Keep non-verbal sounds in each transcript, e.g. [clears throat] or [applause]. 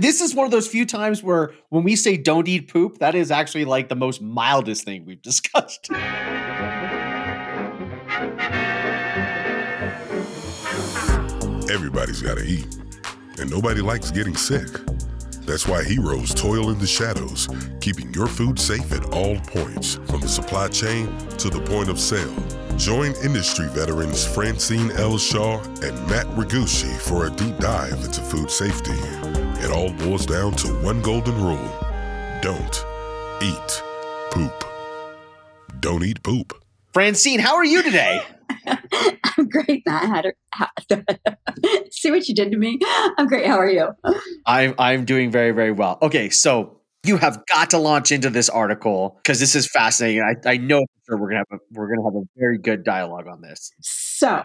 This is one of those few times where when we say don't eat poop, that is actually like the most mildest thing we've [laughs] discussed. Everybody's got to eat, and nobody likes getting sick. That's why heroes toil in the shadows, keeping your food safe at all points, from the supply chain to the point of sale. Join industry veterans Francine L. Shaw and Matt Regusci for a deep dive into food safety. It all boils down to one golden rule don't eat poop. Don't eat poop. Francine, how are you today? [laughs] I'm great, Matt. How, [laughs] see what you did to me? I'm great. How are you? I'm I'm doing very very well. Okay, so you have got to launch into this article because this is fascinating. I, I know for sure we're gonna have a, we're gonna have a very good dialogue on this. So,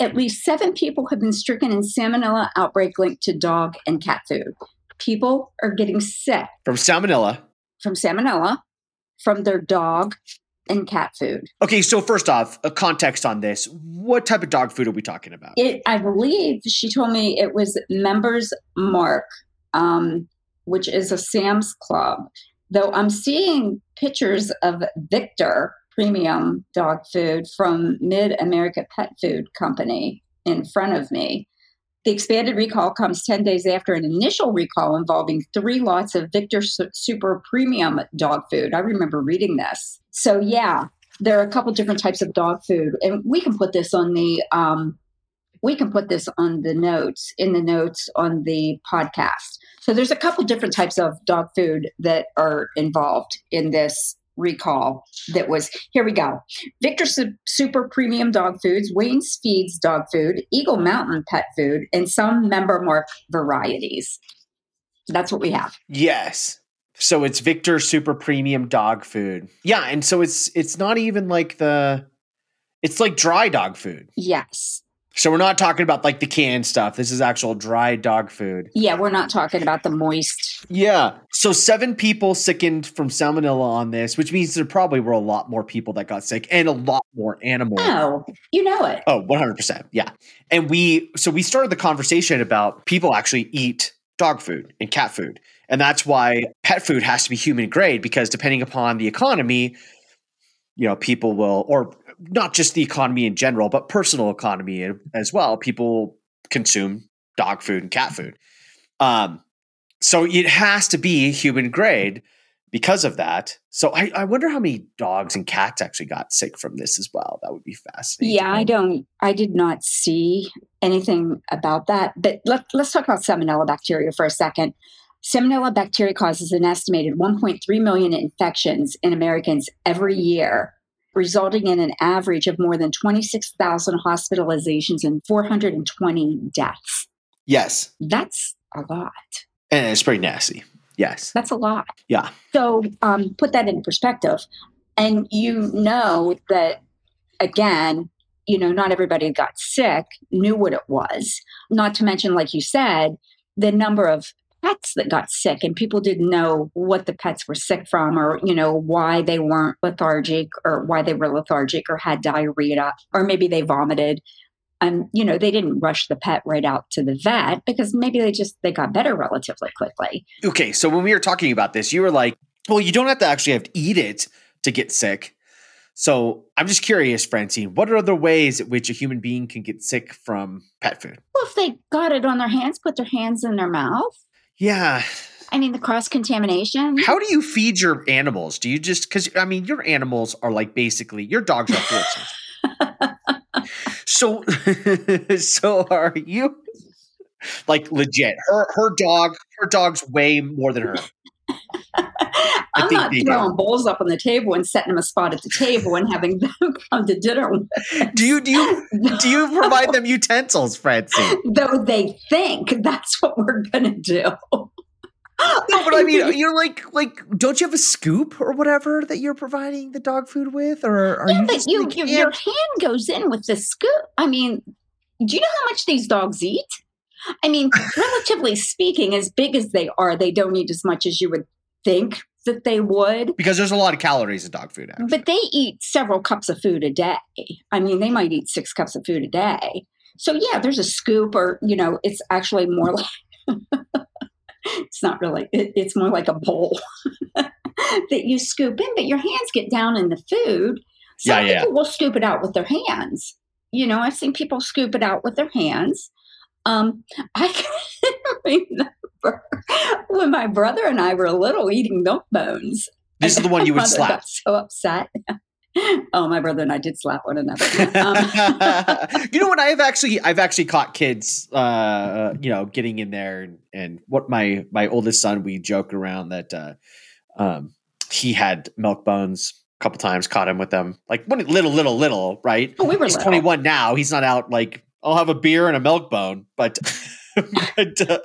at least seven people have been stricken in salmonella outbreak linked to dog and cat food. People are getting sick From salmonella. from salmonella from their dog and cat food. Okay, so first off, a context on this. What type of dog food are we talking about? It, I believe she told me it was Members Mark, um, which is a Sam's Club. Though I'm seeing pictures of Victor premium dog food from Mid America Pet Food Company in front of me. The expanded recall comes 10 days after an initial recall involving three lots of Victor Super Premium dog food. I remember reading this. So, yeah, there are a couple different types of dog food, and we can put this on the um, we can put this on the notes in the notes on the podcast. So there's a couple different types of dog food that are involved in this recall that was here we go victor Su- super premium dog foods wayne's feeds dog food eagle mountain pet food and some member mark varieties that's what we have Yes. So it's Victor Super Premium dog food. Yeah, and so it's it's not even like the it's like dry dog food. yes So we're not talking about like the canned stuff. This is actual dry dog food. yeah we're not talking about the moist Yeah. So seven people sickened from salmonella on this, which means there probably were a lot more people that got sick and a lot more animals. oh you know it Oh, 100%. Yeah. And we, so we started the conversation about people actually eat dog food and cat food. And that's why pet food has to be human grade because depending upon the economy, you know, people will, or not just the economy in general, but personal economy as well, people consume dog food and cat food. Um, so it has to be human grade because of that. So I, I wonder how many dogs and cats actually got sick from this as well. That would be fascinating. Yeah, I don't. I did not see anything about that. But let, let's talk about salmonella bacteria for a second. Salmonella bacteria causes an estimated 1.3 million infections in Americans every year, resulting in an average of more than 26,000 hospitalizations and 420 deaths. Yes. That's a lot. And it's pretty nasty. Yes. That's a lot. Yeah. So um, put that in perspective. And you know that, again, you know, not everybody got sick knew what it was. Not to mention, like you said, the number of pets that got sick and people didn't know what the pets were sick from or, you know, why they weren't lethargic or why they were lethargic or had diarrhea or maybe they vomited. And, you know, they didn't rush the pet right out to the vet because maybe they just, they got better relatively quickly. Okay. So when we were talking about this, you were like, well, you don't have to actually have to eat it to get sick. So I'm just curious, Francine, what are other ways at which a human being can get sick from pet food? Well, if they got it on their hands, put their hands in their mouth. Yeah. I mean, the cross contamination. How do you feed your animals? Do you just because I mean your animals are like basically your dogs are horses. [laughs] so [laughs] so are you like legit? Her her dog her dogs way more than her. [laughs] I'm think not throwing bowls up on the table and setting them a spot at the table and having them [laughs] come to dinner. Do you do you do you [laughs] provide them utensils, Francine? Though they think that's what we're gonna do. No, but I mean, [laughs] you're like like don't you have a scoop or whatever that you're providing the dog food with, or are yeah, you but you, yeah, your hand goes in with the scoop. I mean, do you know how much these dogs eat? I mean, relatively speaking, as big as they are, they don't eat as much as you would think that they would. because there's a lot of calories in dog food. Actually. But they eat several cups of food a day. I mean, they might eat six cups of food a day. So yeah, there's a scoop, or you know, it's actually more like [laughs] it's not really, it, it's more like a bowl [laughs] that you scoop in, but your hands get down in the food. Some Yeah, yeah. people will scoop it out with their hands. You know, I've seen people scoop it out with their hands. Um, I [laughs] can remember [laughs] when my brother and I were little eating milk bones. This is the one [laughs] you would slap. Got so upset. [laughs] oh, my brother and I did slap one another. Um, you know what? I've actually I've actually caught kids, uh, you know, getting in there and, and what my my oldest son we joke around that uh, um, he had milk bones a couple times. Caught him with them, like when little, little, little, right? oh, we were He's 21 now. He's not out like I'll have a beer and a milk bone, but but uh,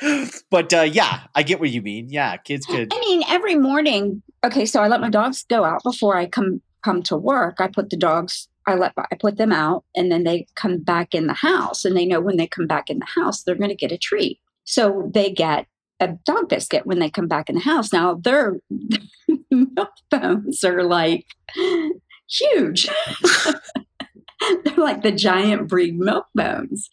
[gasps] but uh, yeah, I get what you mean. Yeah, kids [gasps] could. I mean, every morning. Okay, so I let my dogs go out before I come come to work. I put the dogs. I let I put them out, and then they come back in the house, and they know when they come back in the house, they're going to get a treat. So they get a dog biscuit when they come back in the house. Now their [laughs] milk bones are like huge. [laughs] they're like the giant breed milk bones.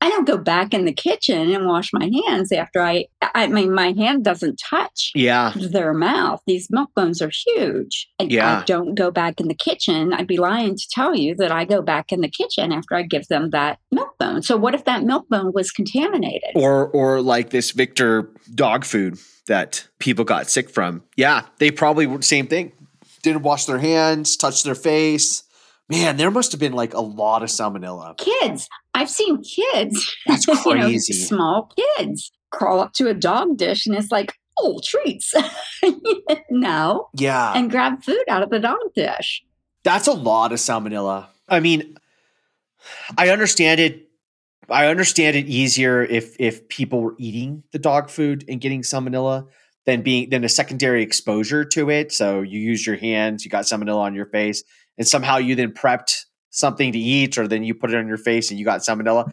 I don't go back in the kitchen and wash my hands after I. I mean, my hand doesn't touch Yeah, their mouth. These milk bones are huge. I, Yeah. I don't go back in the kitchen. I'd be lying to tell you that I go back in the kitchen after I give them that milk bone. So what if that milk bone was contaminated? or or like this Victor dog food that people got sick from. Yeah, they probably were same thing. Didn't wash their hands, touch their face. Man, there must have been like a lot of salmonella. kids, I've seen kids. [laughs] That's you know, crazy. small kids crawl up to a dog dish and it's like, oh, treats. [laughs] no. Yeah, And grab food out of the dog dish. that's a lot of salmonella. I mean, I understand it. I understand it easier if if people were eating the dog food and getting salmonella than being than a secondary exposure to it. So you use your hands, you got salmonella on your face, and somehow you then prepped something to eat, or then you put it on your face and you got salmonella.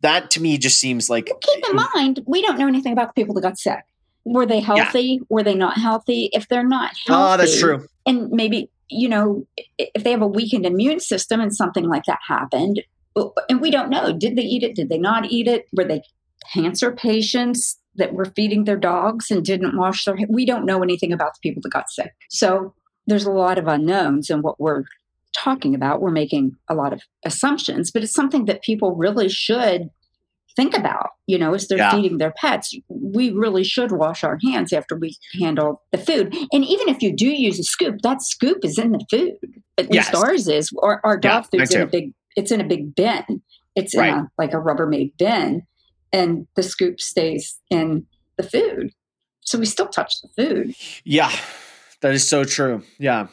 That to me just seems like keep in mind, we don't know anything about the people that got sick. Were they healthy? Were they not healthy? If they're not ah, healthy, oh, that's true. and maybe you know if they have a weakened immune system and something like that happened and we don't know did they eat it did they not eat it were they cancer patients that were feeding their dogs and didn't wash their we don't know anything about the people that got sick so there's a lot of unknowns in what we're talking about. We're making a lot of assumptions but it's something that people really should think about you know as they're Yeah. feeding their pets. We really should wash our hands after we handle the food. And even if you do use a scoop that scoop is in the food. At least Yes. ours is. Or our Yeah, dog food's in a big it's in a big bin. It's Right. in a like a rubbermaid bin and the scoop stays in the food. So we still touch the food. Yeah, that is so true. Yeah.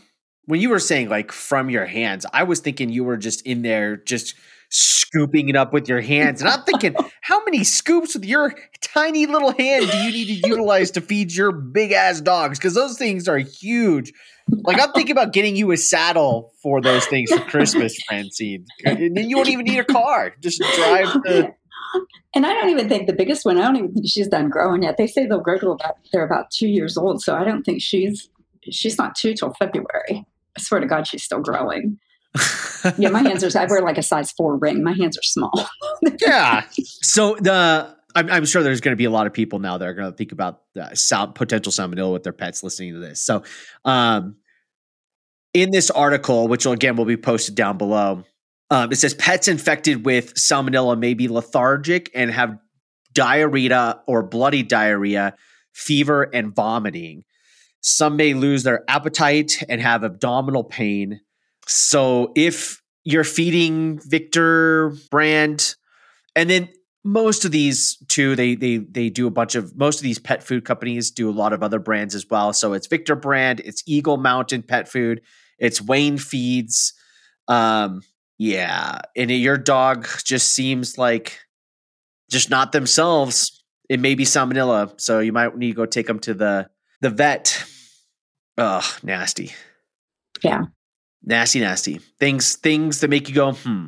When you were saying like from your hands, I was thinking you were just in there just scooping it up with your hands. And I'm thinking, [laughs] how many scoops with your tiny little hand do you need to utilize to feed your big ass dogs? Because those things are huge. Like I'm thinking about getting you a saddle for those things for Christmas, Francine. And then you won't even need a car. Just drive the and i don't even think the biggest one i don't even think she's done growing yet they say they'll grow to about they're about two years old so i don't think she's she's not two till february i swear to god she's still growing [laughs] yeah my hands are i wear like a size four ring my hands are small [laughs] yeah. So the I'm, I'm sure there's going to be a lot of people now that are going to think about the sal- potential salmonella with their pets listening to this. So, um, in this article, which again will be posted down below, um, it says pets infected with salmonella may be lethargic and have diarrhea or bloody diarrhea, fever, and vomiting. Some may lose their appetite and have abdominal pain. So, if you're feeding Victor brand, and then most of these too, they they they do a bunch of most of these pet food companies do a lot of other brands as well. So it's Victor brand, it's Eagle Mountain Pet Food, it's Wayne Feeds. Um, yeah, and your dog just seems like just not themselves. It may be salmonella, so you might need to go take them to the the vet. Ugh, nasty. Yeah. Nasty, nasty. Things things that make you go, hmm.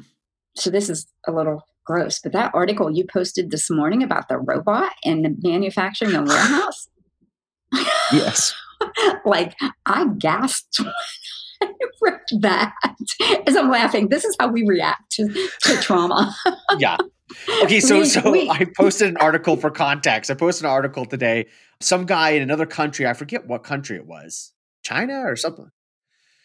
so this is a little gross but that article you posted this morning about the robot and the manufacturing and warehouse [laughs] Yes. [laughs] like I gasped [laughs] when I read that as I'm laughing. This is how we react to, to trauma. yeah. Okay, so so I posted an article for context. I posted an article today. Some guy in another country, I forget what country it was, China or something.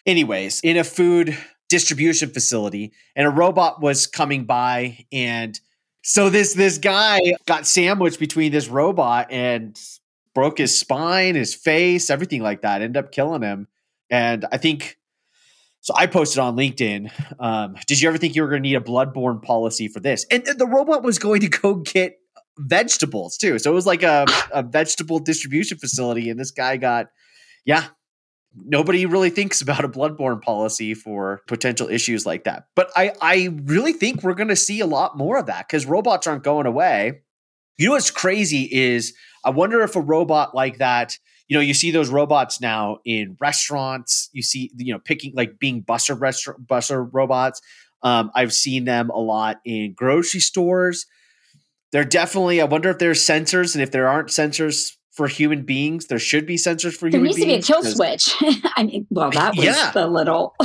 Anyways, in a food distribution facility, and a robot was coming by, and so this this guy got sandwiched between this robot and broke his spine, his face, everything like that. Ended up killing him. And I think so. I posted on LinkedIn. Um, did you ever think you were going to need a bloodborne policy for this? And the robot was going to go get vegetables too. So it was like a, a vegetable distribution facility, and this guy got, yeah. Nobody really thinks about a bloodborne policy for potential issues like that. But I, I really think we're going to see a lot more of that because robots aren't going away. You know what's crazy is I wonder if a robot like that, you know, you see those robots now in restaurants. You see, you know, picking like being busser restaurant busser robots. Um, I've seen them a lot in grocery stores. They're definitely. I wonder if there's sensors, and if there aren't sensors for human beings, there should be sensors for There human needs to be a beings. kill switch. [laughs] I mean, well, that was Yeah. the little. [laughs]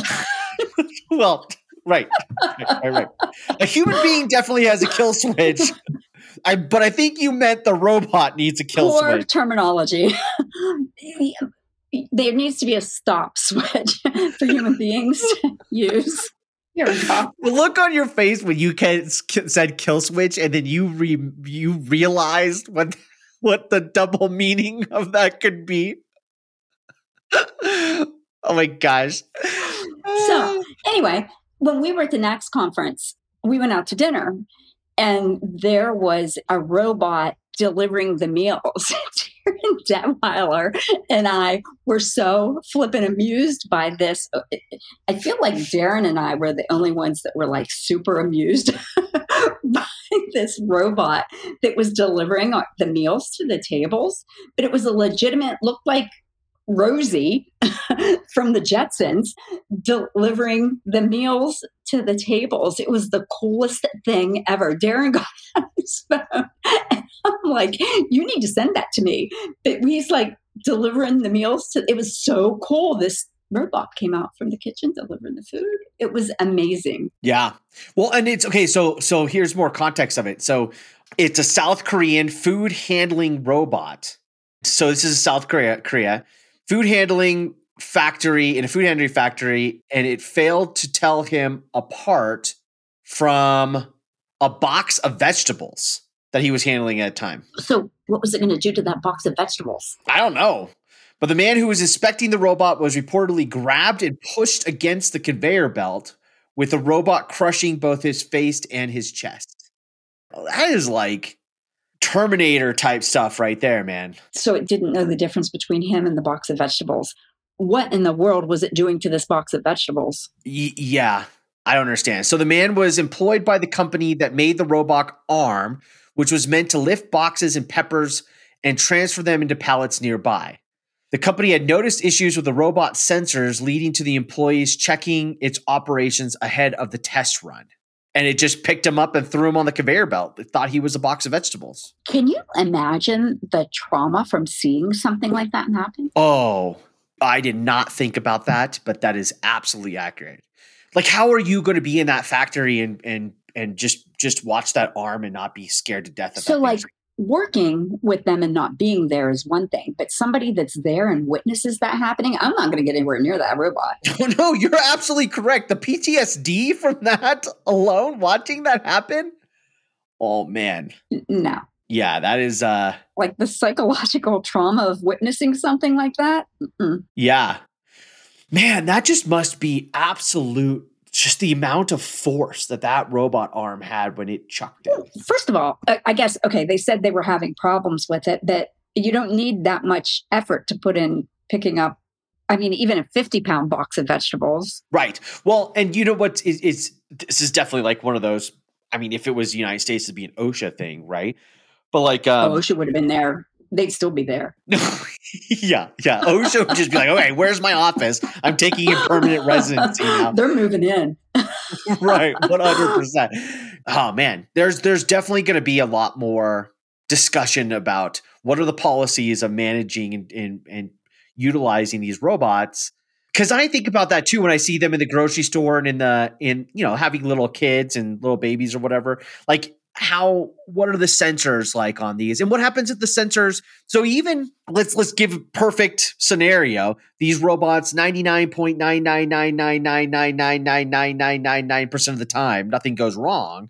[laughs] Well, right, right, right. A human being definitely has a kill switch. I, but I think you meant the robot needs a kill Poor switch. terminology. [laughs] Uh, there needs to be a stop switch [laughs] for human beings to [laughs] use. Here we go. The look on your face when you said kill switch, and then you re- you realized what what the double meaning of that could be. oh my gosh! So anyway, when we were at the NACS conference, we went out to dinner and there was a robot delivering the meals. [laughs] Darin Detwiler and I were so flippin' amused by this. Uh, I feel like Darren and I were the only ones that were like super amused [laughs] by this robot that was delivering uh, the meals to the tables, but it was a legitimate, looked like Rosie [laughs] from the Jetsons delivering the meals to the tables. It was the coolest thing ever. Darin got [laughs] on his phone and I'm like, you need to send that to me. But he's like delivering the meals to it was so cool. This robot came out from the kitchen delivering the food. It was amazing. Yeah. Well, and it's okay. So so here's more context of it. So it's a South Korean food handling robot. So this is South Korea, Korea food handling factory in a food handling factory, and it failed to tell him apart from a box of vegetables that he was handling at a time. So what was it going to do to that box of vegetables? I don't know. But the man who was inspecting the robot was reportedly grabbed and pushed against the conveyor belt, with the robot crushing both his face and his chest. That is like Terminator type stuff right there, man. So it didn't know the difference between him and the box of vegetables. What in the world was it doing to this box of vegetables? Y- yeah, I don't understand. So the man was employed by the company that made the robot arm, which was meant to lift boxes and peppers and transfer them into pallets nearby. The company had noticed issues with the robot sensors, leading to the employees checking its operations ahead of the test run. And it just picked him up and threw him on the conveyor belt. It thought he was a box of vegetables. Can you imagine the trauma from seeing something like that happen? Oh, I did not think about that, but that is absolutely accurate. Like, how are you going to be in that factory and and and just just watch that arm and not be scared to death? Of So, that like? Working with them and not being there is one thing, but somebody that's there and witnesses that happening, I'm not going to get anywhere near that robot. [laughs] oh no, you're absolutely correct. The PTSD from [laughs] that alone, watching that happen. Oh man, No. yeah, that is. uh Like the psychological trauma of witnessing something like that. Mm-mm. Yeah. Man, that just must be absolute just the amount of force that that robot arm had when it chucked it. First of all, I guess, okay, they said they were having problems with it, but you don't need that much effort to put in picking up, I mean, even a 50 pound box of vegetables. Right. Well, and you know what is is this is definitely like one of those. I mean, if it was the United States, it'd be an OSHA thing, right? But like, um, oh, OSHA would have been there. They'd still be there. [laughs] [laughs] yeah, yeah, oh, OSHA would just be like, okay, where's my office? I'm taking a permanent [laughs] residency now. They're moving in. [laughs] right 100% oh man there's there's definitely going to be a lot more discussion about what are the policies of managing and and, and utilizing these robots because i think about that too when i see them in the grocery store and in the in you know having little kids and little babies or whatever like how what are the sensors like on these and what happens if the sensors so even let's let's give a perfect scenario these robots 99.99999999999% of the time nothing goes wrong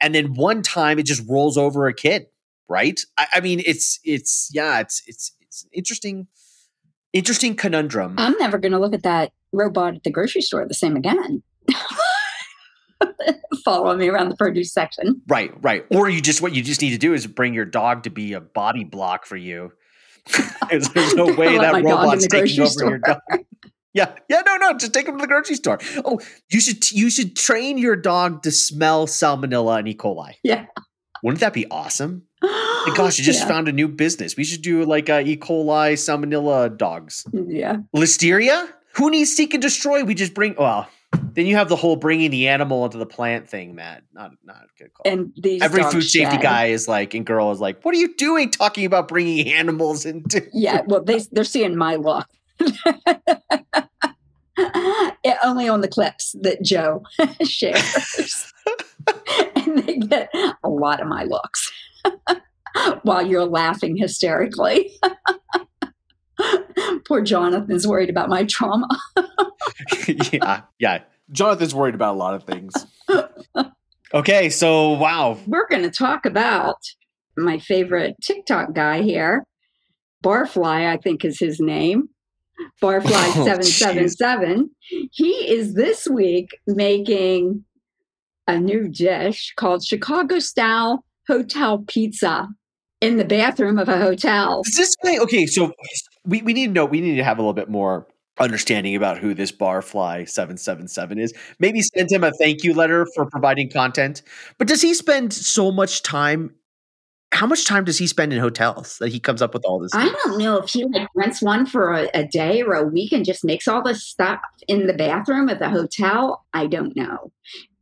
and then one time it just rolls over a kid right i, I mean it's it's yeah it's it's it's interesting interesting conundrum I'm never going to look at that robot at the grocery store the same again. [laughs] Follow me around the produce section. Right, right. Or you just what you just need to do is bring your dog to be a body block for you. [laughs] there's, no way that robot's taking over grocery your dog. [laughs] Yeah, yeah, no, no, just take him to the grocery store. Oh, you should you should train your dog to smell salmonella and E. coli. Yeah. Wouldn't that be awesome? [gasps] Gosh, you just yeah. found a new business. We should do like uh, E. coli salmonella dogs. yeah. Listeria? Who needs seek and destroy? We just bring. Well, then you have the whole bringing the animal into the plant thing, Matt. Not not a good call. And these Every food safety guy is like, and girl is like, "What are you doing? Talking about bringing [laughs] animals into?" Yeah, well, they they're seeing my look. [laughs] Yeah, only on the clips that Joe [laughs] shares, and they get a lot of my looks while you're laughing hysterically. Poor Jonathan's worried about my trauma. yeah, yeah. Jonathan's worried about a lot of things. [laughs] Okay, so wow, We're going to talk about my favorite TikTok guy here, Barfly, I think is his name. Barfly [laughs] Oh, seven seven seven. He is this week making a new dish called Chicago style hotel pizza in the bathroom of a hotel. is this guy okay? So we we need to know. We need to have a little bit more understanding about who this Barfly seven seven seven is. Maybe send him a thank you letter for providing content. But does he spend so much time? How much time does he spend in hotels that he comes up with all this? I don't know if he like rents one for a, a day or a week and just makes all this stuff in the bathroom at the hotel. I don't know.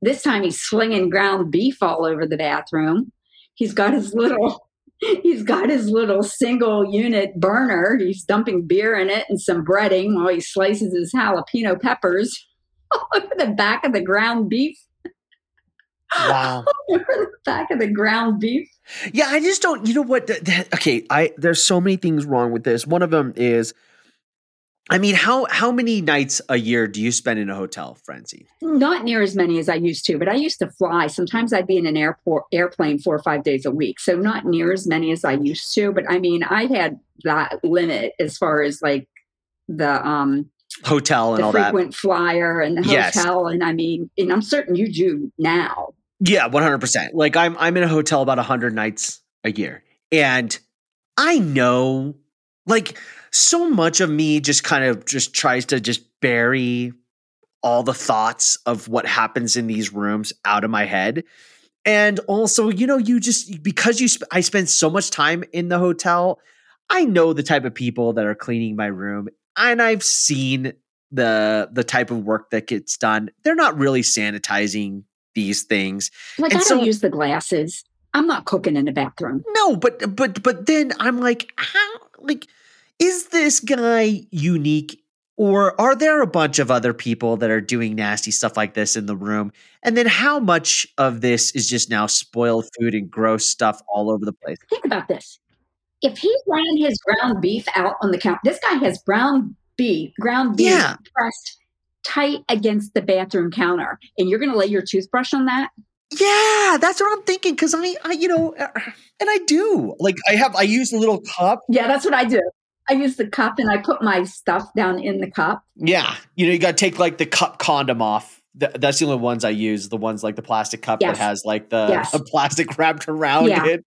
This time he's slinging ground beef all over the bathroom. He's got his little [laughs] he's got his little single unit burner. He's dumping beer in it and some breading while he slices his jalapeno peppers [laughs] over the back of the ground beef. Wow. [laughs] Over the back of the ground beef. Yeah, I just don't. You know what? okay, I there's so many things wrong with this. One of them is, I mean, how how many nights a year do you spend in a hotel, Frenzy? Not near as many as I used to, but I used to fly. Sometimes I'd be in an airport airplane four or five days a week. So not near as many as I used to. But I mean, I had that limit as far as like the um Hotel and the all that. frequent flyer and the Yes. hotel. And I mean, and I'm certain you do now. Yeah, one hundred percent. Like I'm I'm in a hotel about hundred nights a year, and I know, like, so much of me just kind of just tries to just bury all the thoughts of what happens in these rooms out of my head. And also, you know, you just because you sp- I spend so much time in the hotel, I know the type of people that are cleaning my room, and I've seen the the type of work that gets done. They're not really sanitizing these things. Like And I don't use the glasses. I'm not cooking in the bathroom. No, but but but then I'm like, how like is this guy unique or are there a bunch of other people that are doing nasty stuff like this in the room? And then how much of this is just now spoiled food and gross stuff all over the place? Think about this. If he's laying his ground beef out on the counter, this guy has ground beef, ground beef Yeah. pressed tight against the bathroom counter, and you're going to lay your toothbrush on that. Yeah, that's what I'm thinking cuz I I you know uh, and I do. Like I have I use a little cup. Yeah, that's what I do. I use the cup and I put my stuff down in the cup. Yeah. You know, you got to take like the cup condom off. Th- that's the only ones I use. The ones like the plastic cup Yes. that has like the, Yes. the [laughs] plastic wrapped around Yeah. it.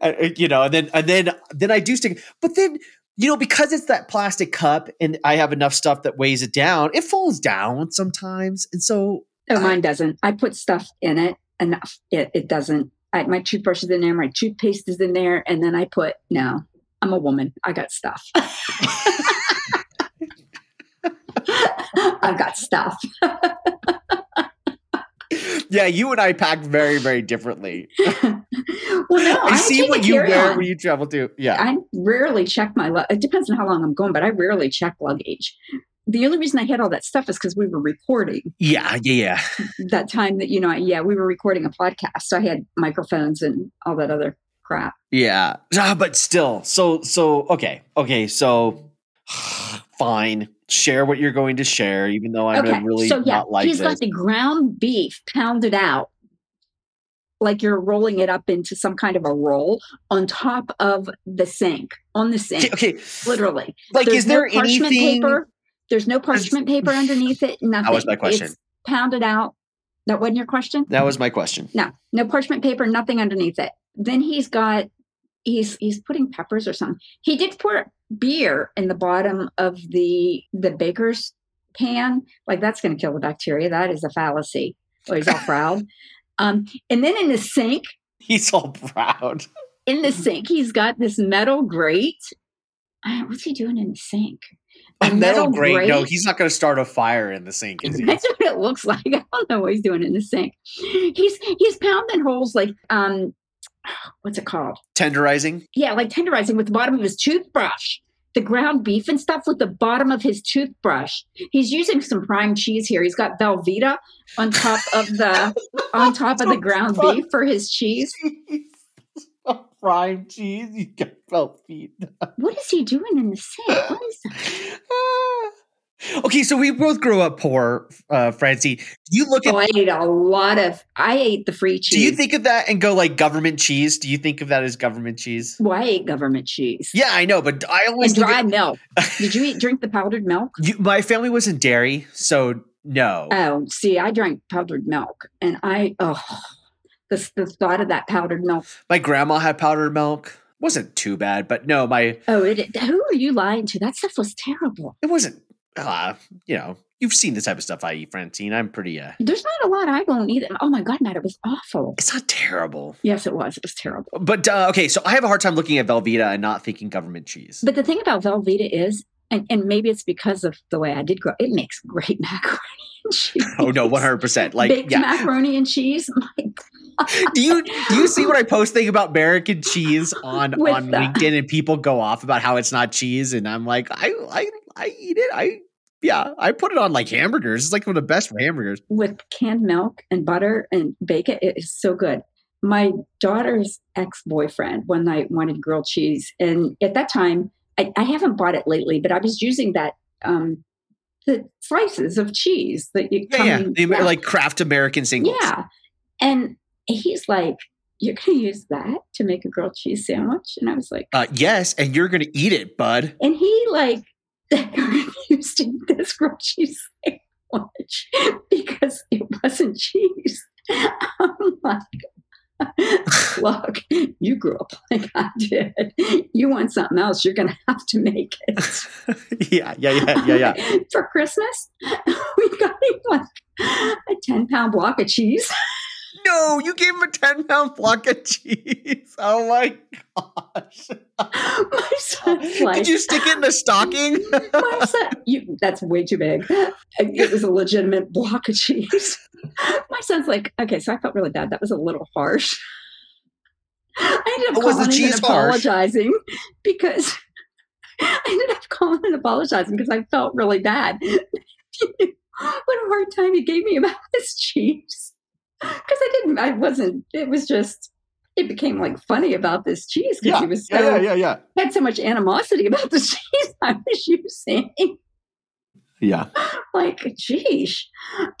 Uh, you know, and then and then then I do stick. But then you know, because it's that plastic cup, and I have enough stuff that weighs it down, it falls down sometimes, and so Oh, I- mine doesn't. I put stuff in it enough. It, it doesn't. I, my toothbrush is in there. My toothpaste is in there, and then I put no. I'm a woman. I got stuff. [laughs] I've got stuff. yeah, you and I pack very very differently. well, no, I see what you wear carry-on. when you travel to. Yeah, I rarely check my. Lu- it depends on how long I'm going, but I rarely check luggage. the only reason I had all that stuff is because we were recording Yeah, yeah, yeah. that time that, you know, yeah, we were recording a podcast. So I had microphones and all that other crap. Yeah. Ah, but still. So so okay. Okay. So [sighs] fine. Share what you're going to share, even though I'm okay. really so yeah, not like he's this. got the ground beef pounded out like you're rolling it up into some kind of a roll on top of the sink, on the sink, okay, okay. literally. Like, There's is there no parchment anything? paper? There's no parchment paper underneath it. Nothing. That was my question. It's pounded out. That wasn't your question? That was my question. No, no parchment paper, nothing underneath it. Then he's got he's he's putting peppers or something. He did pour beer in the bottom of the the baker's pan. Like that's going to kill the bacteria. That is a fallacy. Oh, he's all proud. [laughs] Um, and then in the sink, He's all proud. in the sink, he's got this metal grate. Uh, What's he doing in the sink? A metal grate. No, he's not going to start a fire in the sink, is he? That's what it looks like. [laughs] I don't know what he's doing in the sink. He's he's pounding holes like um, what's it called? Tenderizing. Yeah, like tenderizing with the bottom of his toothbrush. The ground beef and stuff with the bottom of his toothbrush. He's using some prime cheese here. He's got Velveeta on top of the [laughs] on top of the ground beef for his cheese. Prime cheese. You got felt feet. What is he doing in the sink? What is that? [laughs] okay, so we both grew up poor, uh, Francie. Do you look at Oh, I ate a lot of. I ate the free cheese. Do you think of that and go like government cheese? Do you think of that as government cheese? Well, I ate government cheese. Yeah, I know, but I always and dry at, milk. [laughs] Did you eat drink the powdered milk? you, my family was in dairy, so no. Oh, see, I drank powdered milk, and I oh, the the thought of that powdered milk. my grandma had powdered milk. wasn't too bad, but no, my Oh, it. Who are you lying to? That stuff was terrible. it wasn't. Uh, you know, you've seen the type of stuff I eat, Francine. I'm pretty. uh There's not a lot I won't eat. Oh my god, Matt, it was awful. It's not terrible, Yes, it was. It was terrible. but uh, okay. So I have a hard time looking at Velveeta and not thinking government cheese. But the thing about Velveeta is, and, and maybe it's because of the way I did grow. It makes great [laughs] macaroni and cheese. Oh no, one hundred percent. Like baked yeah. macaroni and cheese. [laughs] My [laughs] do you do you see what I post thing about American cheese on With on that. LinkedIn and people go off about how it's not cheese? And I'm like I I I eat it. I yeah I put it on like hamburgers. It's like one of the best for hamburgers. With canned milk and butter and bacon. It is so good. My daughter's ex boyfriend one night wanted grilled cheese, and at that time, I, I haven't bought it lately, but I was using that um, the slices of cheese that you yeah yeah, like Kraft American singles. Yeah, and he's like, "You're going to use that to make a grilled cheese sandwich?" And I was like, uh, yes and you're gonna eat it bud and he like [laughs] refused [laughs] to eat this grilled cheese sandwich [laughs] because it wasn't cheese. I'm like, look, you grew up like I did. You want something else, you're gonna have to make it. yeah yeah yeah yeah yeah For Christmas, we got him like a 10 pound block of cheese. No you gave him a ten pound block of cheese oh my gosh My son's like, did you stick it in a stocking my son, you, that's way too big. It was a legitimate block of cheese. My son's like, okay, so I felt really bad. That was a little harsh. I ended up oh, the calling and harsh? apologizing because I ended up calling and apologizing because I felt really bad. [laughs] what a hard time he gave me about this cheese. Because I didn't, I wasn't, it was just, it became like funny about this cheese because yeah he was so yeah yeah yeah yeah had so much animosity about the [laughs] cheese I was using. yeah [laughs] Like, geesh.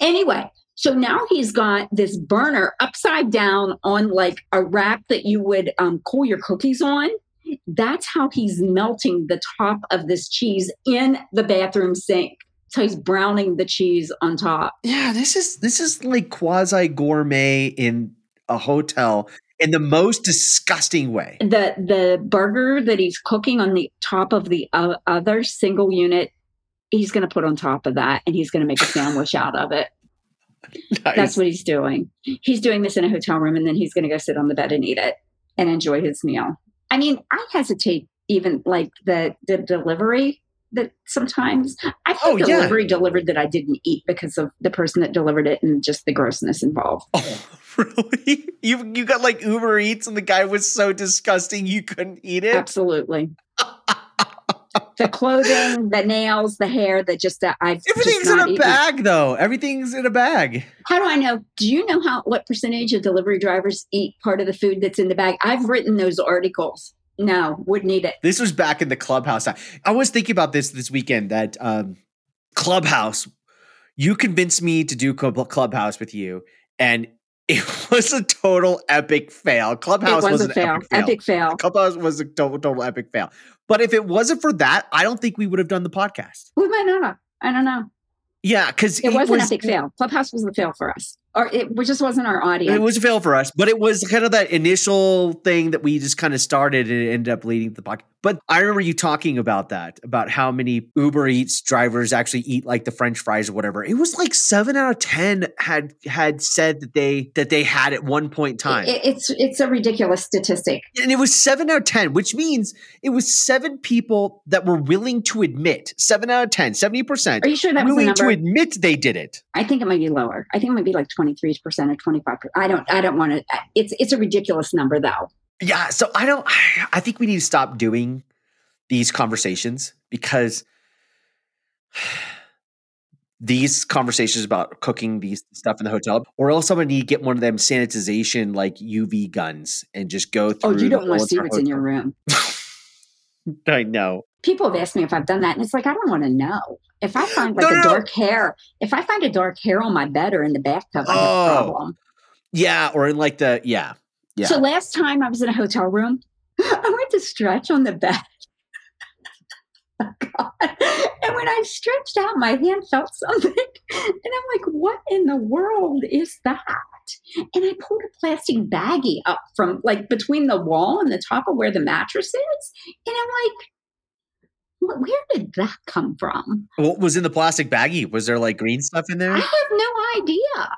Anyway, so now he's got this burner upside down on like a rack that you would um, cool your cookies on. That's how he's melting the top of this cheese in the bathroom sink. So he's browning the cheese on top. Yeah, this is this is like quasi gourmet in a hotel in the most disgusting way. The the burger that he's cooking on the top of the o- other single unit, he's going to put on top of that, and he's going to make a sandwich out of it. [laughs] Nice. That's what he's doing. He's doing this in a hotel room and then he's going to go sit on the bed and eat it and enjoy his meal. I mean, I hesitate even like the the delivery that sometimes I Oh, think yeah. delivery delivered that I didn't eat because of the person that delivered it and just the grossness involved. Oh, [laughs] really? You you got like Uber Eats and the guy was so disgusting you couldn't eat it? Absolutely. the clothing, the nails, the hair, that just that I've Everything's in a eaten. bag, though. Everything's in a bag. How do I know? Do you know how what percentage of delivery drivers eat part of the food that's in the bag? I've written those articles. No, wouldn't eat it. This was back in the clubhouse. I, I was thinking about this this weekend that um, Clubhouse, you convinced me to do Club- Clubhouse with you, and [laughs] it was a total epic fail. Clubhouse it was, was, a an fail. epic fail. Epic fail. Clubhouse was a total, total epic fail. But if it wasn't for that, I don't think we would have done the podcast. We might not have. I don't know. Yeah, because It, was, an epic fail. Clubhouse was the fail for us, or it just wasn't our audience. It was a fail for us, but it was kind of that initial thing that we just kind of started and it ended up leading to the podcast. But I remember you talking about that, about how many Uber Eats drivers actually eat like the French fries or whatever. It was like seven out of ten had had said that they that they had at one point in time. It- it's it's a ridiculous statistic. and it was seven out of 10, which means it was seven people that were willing to admit, seven out of 10, 70%, Are you sure that willing to admit they did it. I think it might be lower. I think it might be like twenty three percent or twenty five percent. I don't. I don't want to. It's it's a ridiculous number though. Yeah, so I don't [sighs] I think we need to stop doing these conversations because [sighs] these conversations about cooking these stuff in the hotel, or else I'm gonna need to get one of them sanitization like UV guns and just go through. Oh, you don't want to see what's in your room. [laughs] I know. People have asked me if I've done that, and it's like I don't want to know. If I find like No, no, a no. dark hair, if I find a dark hair on my bed or in the bathtub, I have a Oh. problem. Yeah, or in like the yeah. Yeah. So last time I was in a hotel room, [laughs] I went to stretch on the bed. [laughs] Oh, God. And when I stretched out, my hand felt something. [laughs] And I'm like, what in the world is that? And I pulled a plastic baggie up from like between the wall and the top of where the mattress is. And I'm like, "Wh- where did that come from? What was in the plastic baggie? Was there like green stuff in there? I have no idea.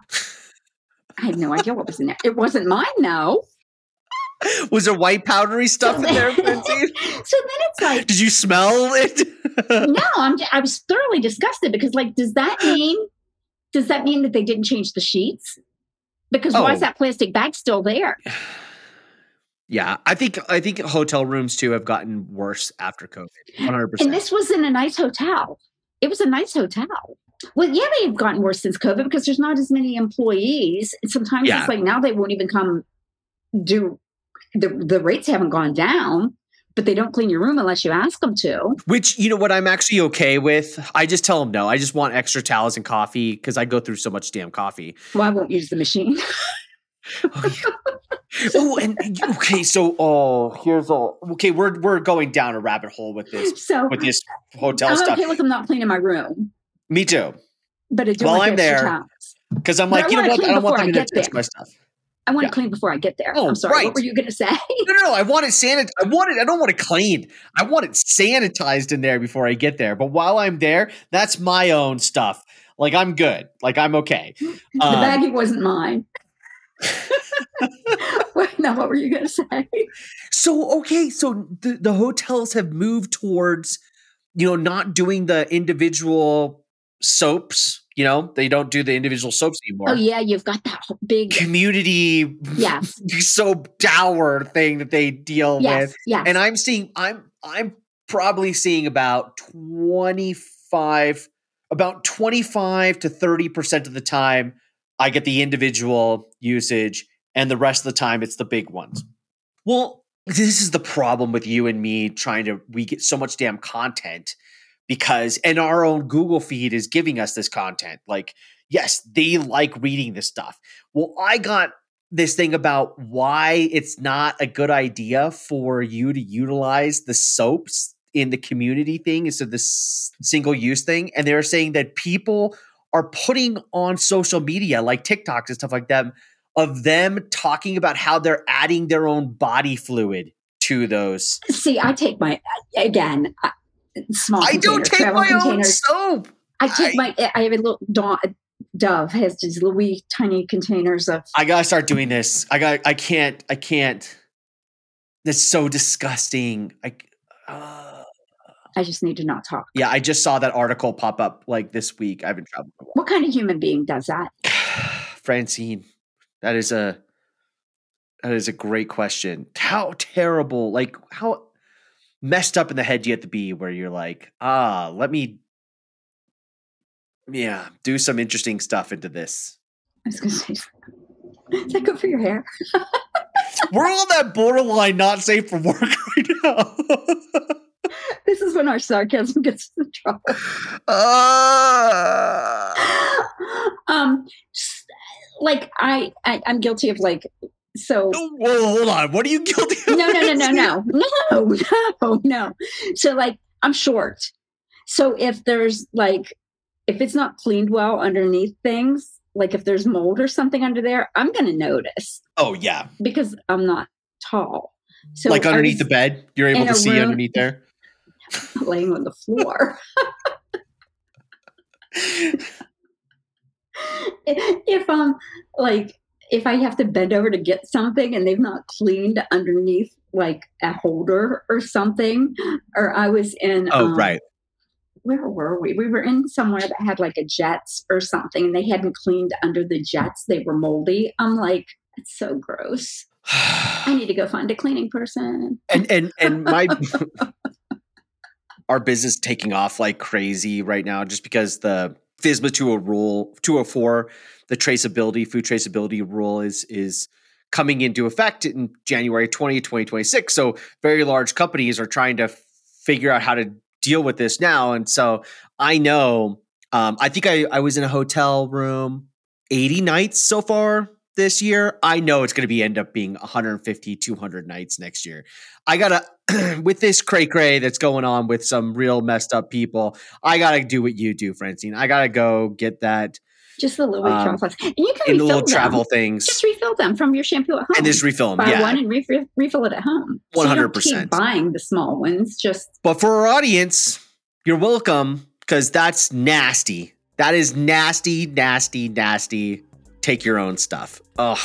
I have no idea what was in there. It wasn't mine, though. [laughs] Was there white powdery stuff in there, [laughs] Francine? so then it's like, Did you smell it? no, [laughs] I'm. I was thoroughly disgusted because, like, does that mean does that mean that they didn't change the sheets? Because why Oh. is that plastic bag still there? [sighs] [sighs] [sighs] yeah, I think I think hotel rooms too have gotten worse after COVID. One hundred And percent. And this was in a nice hotel. It was a nice hotel. Well, yeah, they've gotten worse since COVID because there's not as many employees. And sometimes Yeah. it's like now they won't even come do the the rates haven't gone down, but they don't clean your room unless you ask them to. Which you know what I'm actually okay with. I just tell them no. I just want extra towels and coffee because I go through so much damn coffee. Well, I won't use the machine. [laughs] Oh. [laughs] oh and okay, so oh, here's all. Okay, we're we're going down a rabbit hole with this so with this hotel I'm stuff. okay with them not cleaning my room, Me too, but I do While I'm there, because I'm like, you know what? I don't want them I to touch my stuff. I want Yeah. to clean before I get there. Oh, I'm sorry. right. What were you going to say? No, no, no. I want it sanit. I want it. I don't want it cleaned. I want it sanitized in there before I get there. But while I'm there, that's my own stuff. Like I'm good. Like I'm okay. the Um, baggie wasn't mine. [laughs] Now, what were you going to say? So okay, so the, the hotels have moved towards, you know, not doing the individual soaps. You know, they don't do the individual soaps anymore. Oh yeah, you've got that big Community yes, [laughs] soap dower thing that they deal yes, with. yes. and I'm seeing I'm I'm probably seeing about 25 about 25 to 30% of the time I get the individual usage and the rest of the time it's the big ones. Well, this is the problem with you and me trying to we get so much damn content because and our own Google feed is giving us this content. Like yes, they like reading this stuff. Well, I got this thing about why it's not a good idea for you to utilize the soaps in the community thing instead of this single use thing. And they're saying that people are putting on social media like TikToks and stuff like that of them talking about how they're adding their own body fluid to those. See, I take my again I- small. I don't take my own containers. soap. I take I- my. I have a little Dove has these little wee tiny containers of. I gotta start doing this. I got. I can't. I can't. That's so disgusting. I. Uh, I just need to not talk. yeah, I just saw that article pop up like this week. I've been traveled in a What kind of human being does that? [sighs] Francine, that is a that is a great question. How terrible? Like how? messed up in the head do you have to be where you're like, ah, let me, yeah, do some interesting stuff into this? I was going to say, is that good for your hair? [laughs] We're on that borderline not safe for work [laughs] right now. [laughs] this is when our sarcasm [laughs] gets in trouble. Uh, um, like I, I, I'm guilty of like so whoa, hold on. What are you guilty of? no no no no [laughs] no no no no so like i'm short so if there's like if it's not cleaned well underneath things like if there's mold or something under there i'm gonna notice Oh yeah. because i'm not tall so like underneath the bed, you're able to see room- underneath there. [laughs] laying on the floor [laughs] if um like if i have to bend over to get something and they've not cleaned underneath like a holder or something or i was in Oh um, right. where were we? We were in somewhere that had like a jets or something, and they hadn't cleaned under the jets. They were moldy. I'm like, it's so gross. I need to go find a cleaning person. [sighs] and and and my [laughs] our business taking off like crazy right now just because the FSMA 200 rule 204 the traceability food traceability rule is is coming into effect in January 20 2026 so very large companies are trying to figure out how to deal with this now. And so I know um, I think I, I was in a hotel room 80 nights so far this year. I know it's going to be end up being 150, 200 nights next year. I gotta [clears throat] with this cray cray that's going on with some real messed up people. I gotta do what you do, Francine. I gotta go get that Just the little Um, travel. And you can refill little them. travel things Just refill them from your shampoo at home. and just refill them. Buy Yeah, one and refill, refill it at home. So 100%. buying the small ones. Just but for our audience, you're welcome because that's nasty. That is nasty, nasty, nasty. Take your own stuff. Ugh,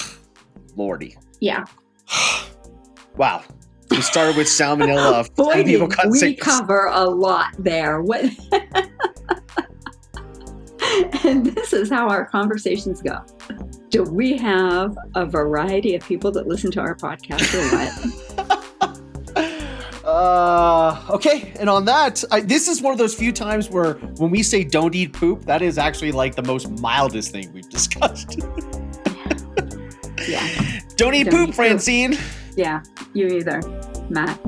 lordy. yeah. [sighs] Wow. We started with salmonella. [laughs] Boy, did we cover a lot there. What? [laughs] and this is how our conversations go. Do we have a variety of people that listen to our podcast or what? [laughs] Uh, okay. And on that, I, this is one of those few times where when we say don't eat poop, that is actually like the most mildest thing we've [laughs] discussed. yeah. don't eat Don't eat poop, poop. Francine. Yeah. You either, Matt.